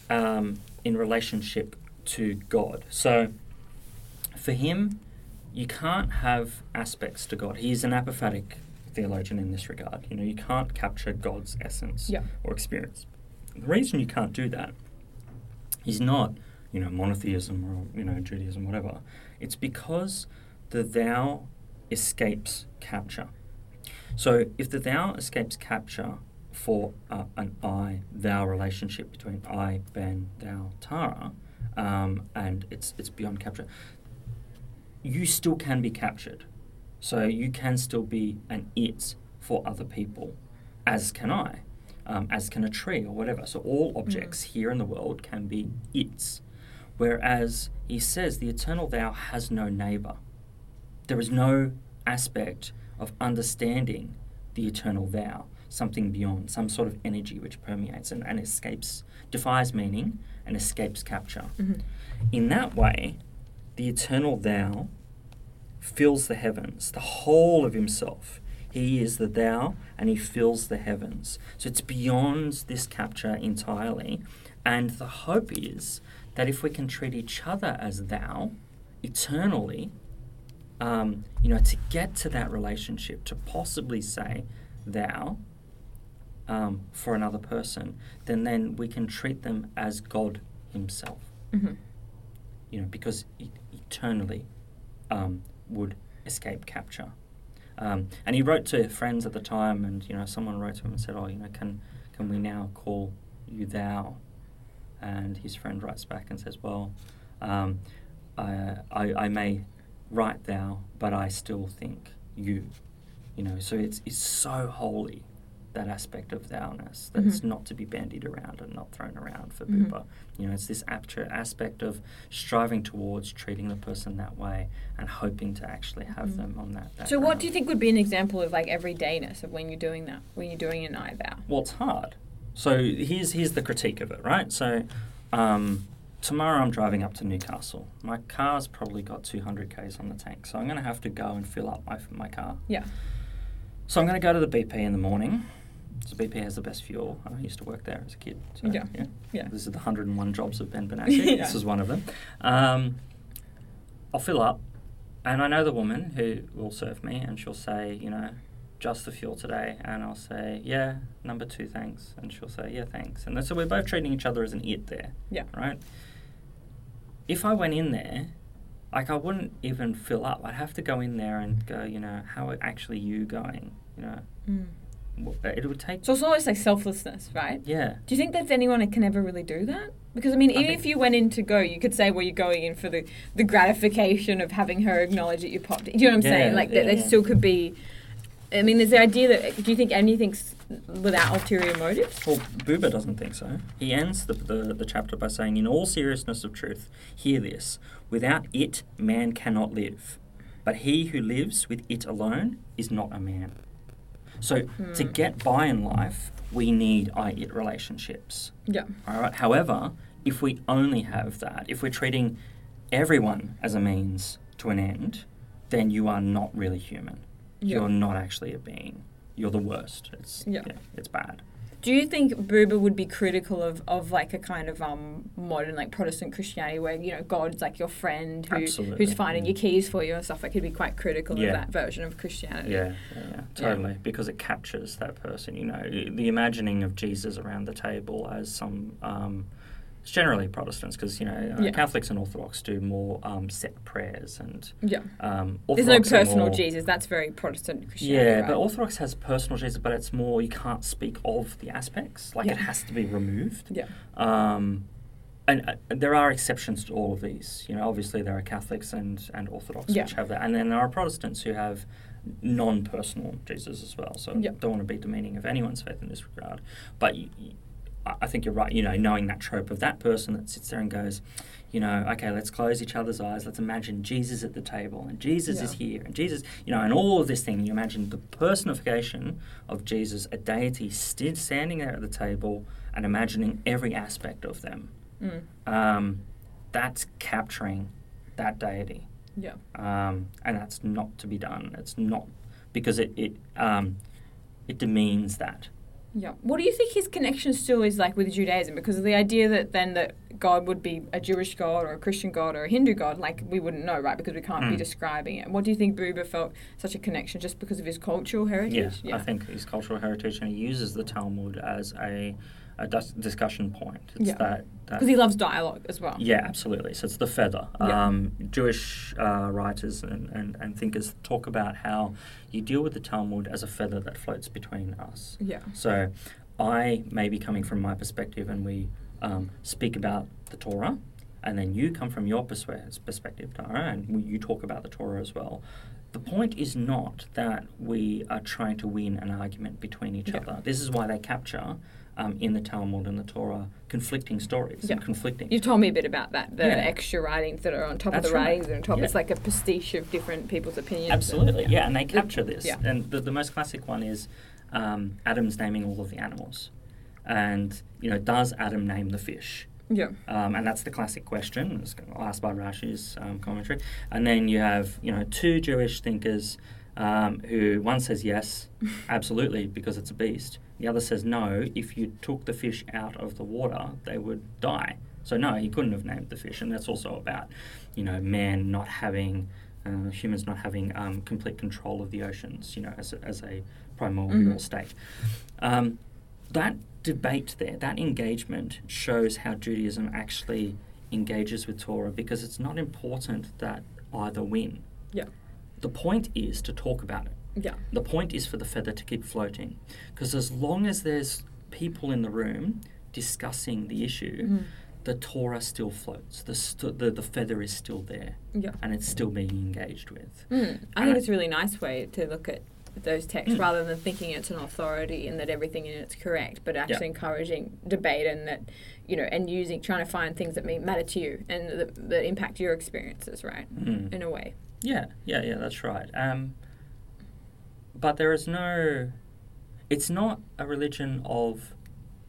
um, in relationship to God. So for him, you can't have aspects to God. He's an apophatic theologian in this regard. You know, you can't capture God's essence Yeah. or experience. The reason you can't do that is not, you know, monotheism or, you know, Judaism, whatever. It's because the thou escapes capture. So if the thou escapes capture for uh, an I thou relationship between I, Ben, thou, Tara, um, and it's it's beyond capture, you still can be captured. So you can still be an it for other people, as can I, um, as can a tree or whatever. So all objects here in the world can be its. Whereas he says the eternal thou has no neighbor. There is no aspect of understanding the eternal thou, something beyond, some sort of energy which permeates and, and escapes, defies meaning and escapes capture. Mhm. In that way, the eternal thou fills the heavens, the whole of himself. He is the thou and he fills the heavens. So it's beyond this capture entirely. And the hope is that if we can treat each other as thou eternally, um, you know, to get to that relationship, to possibly say thou um, for another person, then then we can treat them as God Himself. Mhm. You know, because e- eternally um, would escape capture. Um, and he wrote to friends at the time, and you know, someone wrote to him and said, "Oh, you know, can can we now call you thou?" And his friend writes back and says, "Well, um, I, I I may write thou, but I still think you." You know, so it's it's so holy that aspect of thou-ness that it's Mhm. not to be bandied around and not thrown around for Mhm. Buber. You know, it's this aspect of striving towards treating the person that way and hoping to actually have Mhm. them on that. that So, what do you think would be an example of like everydayness of when you're doing that, when you're doing an I thou? Well, it's hard. So here's here's the critique of it, right? So um, tomorrow I'm driving up to Newcastle. My car's probably got 200 k's on the tank, so I'm going to have to go and fill up my my car. Yeah. So I'm going to go to the BP in the morning. So BP has the best fuel. I used to work there as a kid. So, Yeah. Yeah. This is the 101 jobs of Ben Benassi. Yeah. This is one of them. Um, I'll fill up, and I know the woman who will serve me, and she'll say, you know, just the fuel today, and I'll say, yeah, number two, thanks, and she'll say, yeah, thanks, and so we're both treating each other as an it there, Yeah. right? If I went in there, like I wouldn't even fill up. I'd have to go in there and go, you know, how are actually you going? You know, Mm. It would take. So it's almost like selflessness, right? Yeah. Do you think that's anyone that can ever really do that? Because I mean, even think- if you went in to go, you could say, "Well, you're going in for the, the gratification of having her acknowledge that you popped." in. Do you know what I'm saying? Yeah, Like that, yeah, there yeah. still could be. I mean, there's the idea that. Do you think anything's without ulterior motives? Well, Buber doesn't think so. He ends the, the, the chapter by saying, In all seriousness of truth, hear this without it, man cannot live. But he who lives with it alone is not a man. So, to Hmm. get by in life, we need I it relationships. Yeah. All right. However, if we only have that, if we're treating everyone as a means to an end, then you are not really human. Yeah. You're not actually a being. You're the worst. It's Yeah. it's bad. Do you think Buber would be critical of, of like a kind of um modern like Protestant Christianity where you know God's like your friend who, who's finding your keys for you and stuff? Like he'd be quite critical Yeah. of that version of Christianity. Yeah, yeah, yeah, totally. Because it captures that person. You know, the imagining of Jesus around the table as some, um, it's generally Protestants because you know uh, Yeah. Catholics and Orthodox do more um, set prayers and Yeah. um, There's no personal more- Jesus. That's very Protestant Christianity. Yeah, right? but Orthodox has personal Jesus, but it's more you can't speak of the aspects. Like Yeah. it has to be removed. yeah. Um, and uh, there are exceptions to all of these. You know, obviously there are Catholics and, and Orthodox Yeah. which have that, and then there are Protestants who have non-personal Jesus as well. So Yeah. don't want to be demeaning of anyone's faith in this regard. But y y- I think you're right. You know, knowing that trope of that person that sits there and goes, you know, okay, let's close each other's eyes. Let's imagine Jesus at the table, and Jesus is here, and Jesus, you know, and all of this thing. You imagine the personification of Jesus, a deity, standing there at the table, and imagining every aspect of them. Mm. Um, that's capturing that deity, Yeah. um, and that's not to be done. It's not because it it um, it demeans that. Yeah. What do you think his connection still is like with Judaism? Because of the idea that then that God would be a Jewish God or a Christian God or a Hindu God, like we wouldn't know, right? Because we can't be Mm. describing it. What do you think Buber felt such a connection just because of his cultural heritage? Yes, I think his cultural heritage, and he uses the Talmud as a, a dis- discussion point. It's Yeah. that, Because he loves dialogue as well. Yeah, absolutely. So it's the feather. Yeah. Um, Jewish uh, writers and, and, and thinkers talk about how you deal with the Talmud as a feather that floats between us. Yeah. So I may be coming from my perspective and we um, speak about the Torah, and then you come from your perspe- perspective, Tara, and we, you talk about the Torah as well. The point is not that we are trying to win an argument between each Yeah. other. This is why they capture um, in the Talmud and the Torah conflicting stories Yeah. and conflicting. You told me a bit about that, the Yeah. extra writings that are on top That's of the right. writings are on top. Yeah. It's like a pastiche of different people's opinions. Absolutely, and- yeah, and they capture this. yeah. And the, the most classic one is um, Adam's naming all of the animals. And, you know, does Adam name the fish? Yeah. Um, and that's the classic question. It's asked by Rashi's um, commentary. And then you have, you know, two Jewish thinkers um, who one says yes, absolutely, because it's a beast. The other says no, if you took the fish out of the water, they would die. So no, he couldn't have named the fish. And that's also about, you know, man not having, uh, humans not having um, complete control of the oceans, you know, as a, as a primordial Mhm. state. Um, that debate there, that engagement shows how Judaism actually engages with Torah because it's not important that either win. Yeah. The point is to talk about it. Yeah. The point is for the feather to keep floating because as long as there's people in the room discussing the issue, Mhm. the Torah still floats. The, st- the the feather is still there Yeah. and it's still being engaged with. Mm. I think it's a really nice way to look at those texts Mm. rather than thinking it's an authority and that everything in it's correct, but actually encouraging debate and that, you know, and using, trying to find things that matter to you and that, that impact your experiences, right? Mm. In a way. Yeah, yeah, yeah, that's right. Um, but there is no. It's not a religion of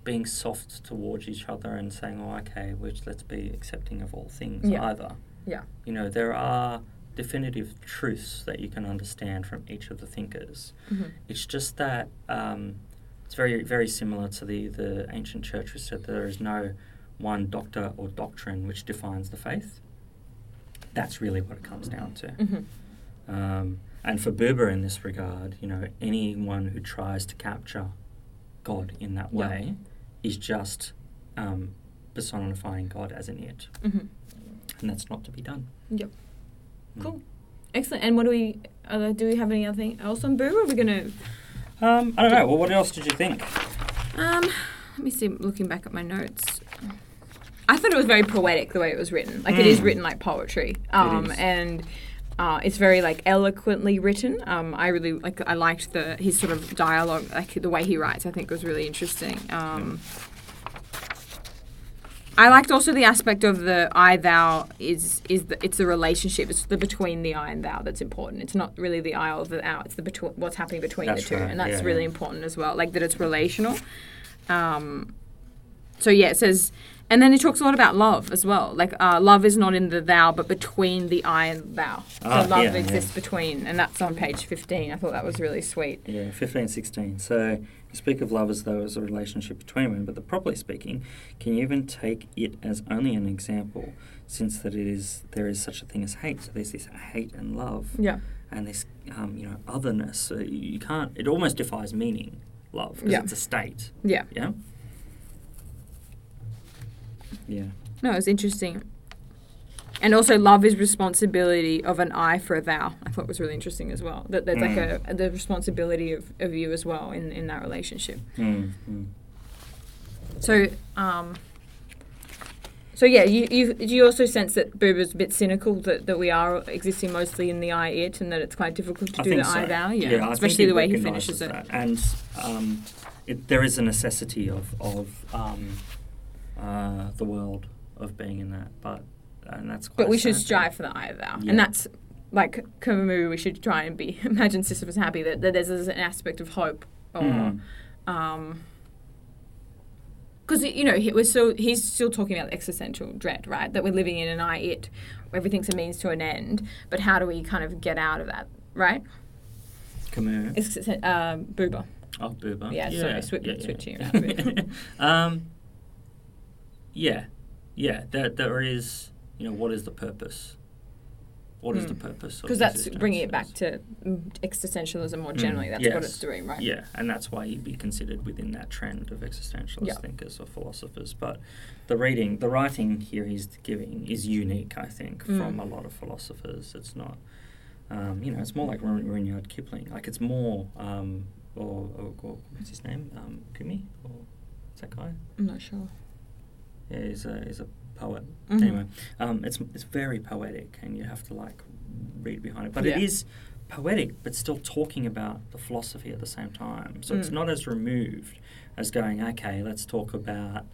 being soft towards each other and saying, "Oh, okay, which let's be accepting of all things." Yeah. Either, Yeah. you know, there are definitive truths that you can understand from each of the thinkers. Mm-hmm. It's just that um, it's very, very similar to the the ancient church, who said there is no one doctor or doctrine which defines the faith. That's really what it comes down to. Mm-hmm. Um, and for Buber in this regard, you know, anyone who tries to capture God in that Yeah. way is just um, personifying God as an it, Mm-hmm. and that's not to be done. Yep. Mm. Cool. Excellent. And what do we, do we have anything else on? Or are we going to, Um, I don't know. Well, what else did you think? um, let me see, looking back at my notes. I thought it was very poetic the way it was written. Like it is Mm. written like poetry. Um, and uh, it's very like eloquently written. Um, I really like. I liked the his sort of dialogue, like the way he writes. I think was really interesting. Um, I liked also the aspect of the I thou is is the, it's the relationship. It's the between the I and thou that's important. It's not really the I or the thou. It's the between what's happening between That's the two, right, and that's yeah, really yeah. important as well. Like that it's relational. Um, so yeah, it says, and then he talks a lot about love as well. Like uh, love is not in the thou, but between the I and thou. Ah, so love yeah, exists yeah. between, and that's on page fifteen. I thought that was really sweet. Yeah, 15, 16. So you speak of love as though it's a relationship between women, but the properly speaking, can you even take it as only an example, since that it is there is such a thing as hate. So there's this hate and love, Yeah. and this um, you know otherness. So you you can't. It almost defies meaning. Love because Yeah. it's a state. Yeah. Yeah. Yeah. No, it's interesting. And also, love is responsibility of an I for a thou. I thought was really interesting as well. That there's like Mm. a the responsibility of, of you as well in, in that relationship. Mm, mm. So, um, so yeah, you you do you also sense that Buber's a bit cynical that, that we are existing mostly in the I it and that it's quite difficult to I do the so. I thou. Yeah, think especially the way he finishes it. that. And um, it, there is a necessity of of um, uh, the world of being in that, but and that's quite. But we should strive for the I thou, Yeah. and that's like Camus. We should try and be imagine Sisyphus happy that, that there's an aspect of hope or. Mm. um because you know he, we're still he's still talking about existential dread right that we're living in an i it everything's a means to an end but how do we kind of get out of that right Camus. it's um, Buber Oh, Buber. Yeah, sorry, swi- yeah, yeah. switching around a bit. um, yeah, yeah. There, there is. You know, what is the purpose? What is the purpose? because Hmm. that's bringing it back to mm, existentialism more Mm, generally that's what it's doing right Yeah, and that's why you'd be considered within that trend of existentialist Yeah. thinkers or philosophers. But the reading, the writing here he's giving is unique, I think, from Mm. a lot of philosophers. It's not, um, you know, it's more like Ru- Rudyard Kipling. Like it's more, um, or, or, or what's his name, um, Kumi, or what's that guy? i'm not sure Yeah, he's a he's a poet. Mhm. Anyway, um, it's it's very poetic, and you have to like read behind it. But Yeah. it is poetic, but still talking about the philosophy at the same time. So it's Mm. not as removed as going, okay, let's talk about.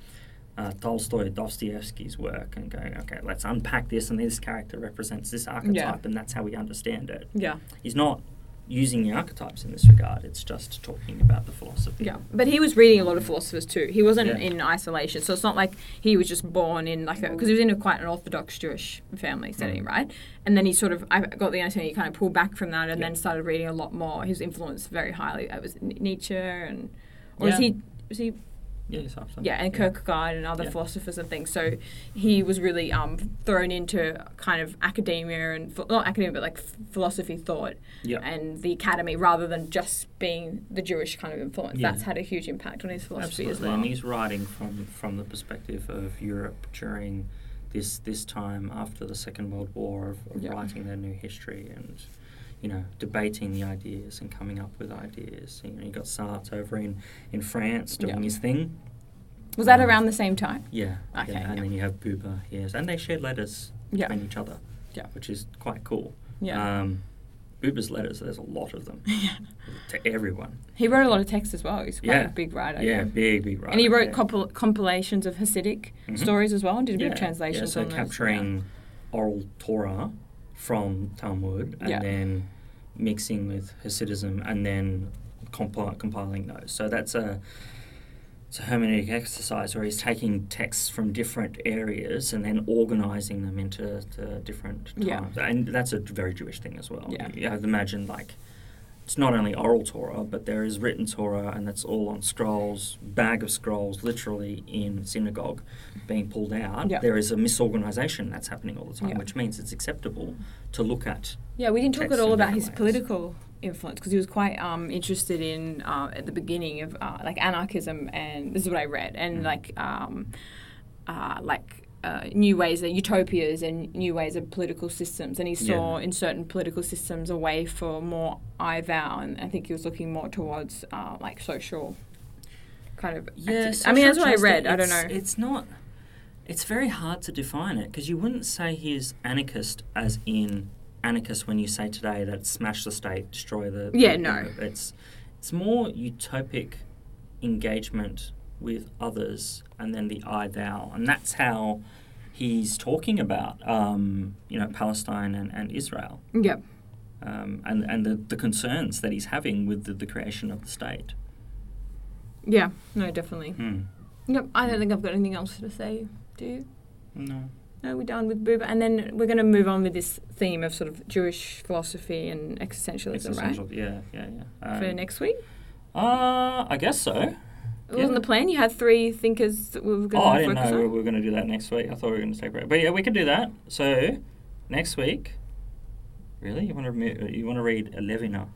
Uh, Tolstoy, Dostoevsky's work, and going, okay, let's unpack this, and this character represents this archetype, and that's how we understand it. yeah He's not using the archetypes in this regard; it's just talking about the philosophy. Yeah, but he was reading a lot of philosophers too. He wasn't Yeah. in isolation, so it's not like he was just born in like a because he was in a quite an orthodox Jewish family setting, Mm. right? And then he sort of I got the understanding he kind of pulled back from that and Yeah. then started reading a lot more. He was influenced very highly. It was N- Nietzsche and or was Yeah. he was he Yeah, yeah, and Kierkegaard and other Yeah. philosophers and things. So he was really um, thrown into kind of academia and not academia, but like philosophy thought Yeah. and the academy, rather than just being the Jewish kind of influence. Yeah. That's had a huge impact on his philosophy Absolutely, as well. and he's writing from from the perspective of Europe during this this time after the Second World War of, of Yeah. writing their new history and you know debating the ideas and coming up with ideas. You know, you got Sartre over in in France doing Yeah. his thing. was that Um, around the same time? Yeah, Okay, yeah, and yeah. then you have Buber, yes, and they shared letters Yeah. between each other, Yeah. which is quite cool. Yeah. Um, Buber's letters, there's a lot of them yeah. to everyone. He wrote a lot of texts as well. He's quite Yeah. a big writer. Yeah, big, big writer. And he wrote yeah. compil- compilations of Hasidic Mhm. stories as well and did a bit of translations yeah, so on those. capturing oral Torah from Talmud and Yeah. then mixing with Hasidism and then compi- compiling those. So that's a it's a hermeneutic exercise where he's taking texts from different areas and then organizing them into to different Yeah. times. And that's a very Jewish thing as well. Yeah. You have to imagine like it's not only oral Torah, but there is written Torah, and that's all on scrolls, bag of scrolls, literally in synagogue, being pulled out. Yeah. There is a misorganization that's happening all the time, Yeah. which means it's acceptable to look at. Yeah, we didn't talk at all about his ways. political influence because he was quite um, interested in uh, at the beginning of uh, like anarchism and this is what I read and Mm. like um, uh, like uh, new ways of utopias and new ways of political systems and he saw Yeah. in certain political systems a way for more I vow and I think he was looking more towards uh, like social kind of activities. I mean that's what I read I don't know It's not. It's very hard to define it because you wouldn't say he's anarchist as in anarchist when you say today that smash the state, destroy the. Yeah, the- no. It's it's more utopic engagement with others and then the I thou, and that's how he's talking about um, you know Palestine and, and Israel. yeah Um, and and the, the concerns that he's having with the, the creation of the state. yeah no definitely Hmm. yep I don't think I've got anything else to say do you No. No, we're done with Buber, and then we're going to move on with this theme of sort of Jewish philosophy and existentialism, Existential- Yeah, yeah, yeah. right? For Um, next week, Uh, I guess so. It wasn't the plan. You had three thinkers that we were going to Oh, I didn't know we on. were going to do that next week. I thought we were going to take a break. But yeah, we could do that. So, next week, really, you want to you want to read Levinas,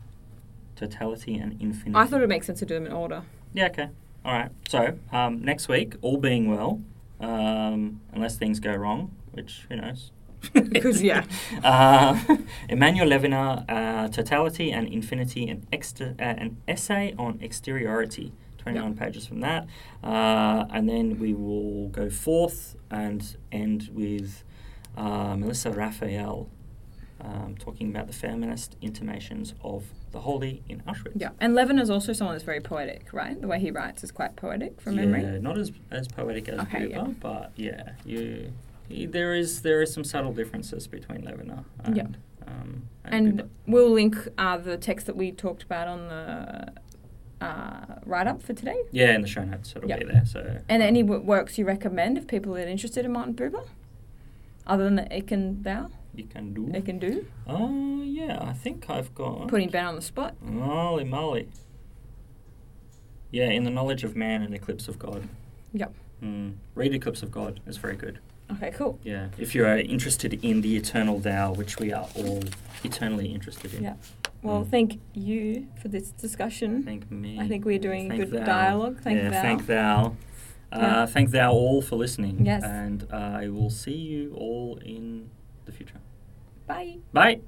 Totality and Infinity. I thought it would make sense to do them in order. Yeah. Okay. All right. So um, next week, all being well, um, unless things go wrong, which who knows. Because, yeah. Uh, Emmanuel Levinas, uh, Totality and Infinity, an, exter- uh, an essay on exteriority. 29 pages from that. Uh, and then we will go forth and end with uh, Melissa Raphael um, talking about the feminist intimations of the holy in Auschwitz. Yeah, and Levin is also someone that's very poetic, right? The way he writes is quite poetic from memory. Yeah, not as, as poetic as Okay, Buber, yeah. but yeah, you, he- there is there is some subtle differences between Levinas and, Yeah. um, and, And we'll link uh, the text that we talked about on the uh, write up for today. Yeah, in the show notes, it'll Yeah. be there. So And um, any w- works you recommend if people are interested in Martin Buber? Other than the Icken Thou? you can do. Icken Do? Oh yeah, I think I've got. Putting Ben on the spot. Holy moly. Yeah, in the knowledge of man and eclipse of God. Yep. Mm. Read Eclipse of God. It's very good. Okay, cool. Yeah, if you are interested in the eternal thou, which we are all eternally interested in. Yeah. Well, Mm. thank you for this discussion. Thank me. I think we're doing Thank good thou. dialogue. Thank yeah, thou. thank thou. Uh, Yeah. Thank thou all for listening. Yes. And I will see you all in the future. Bye. Bye.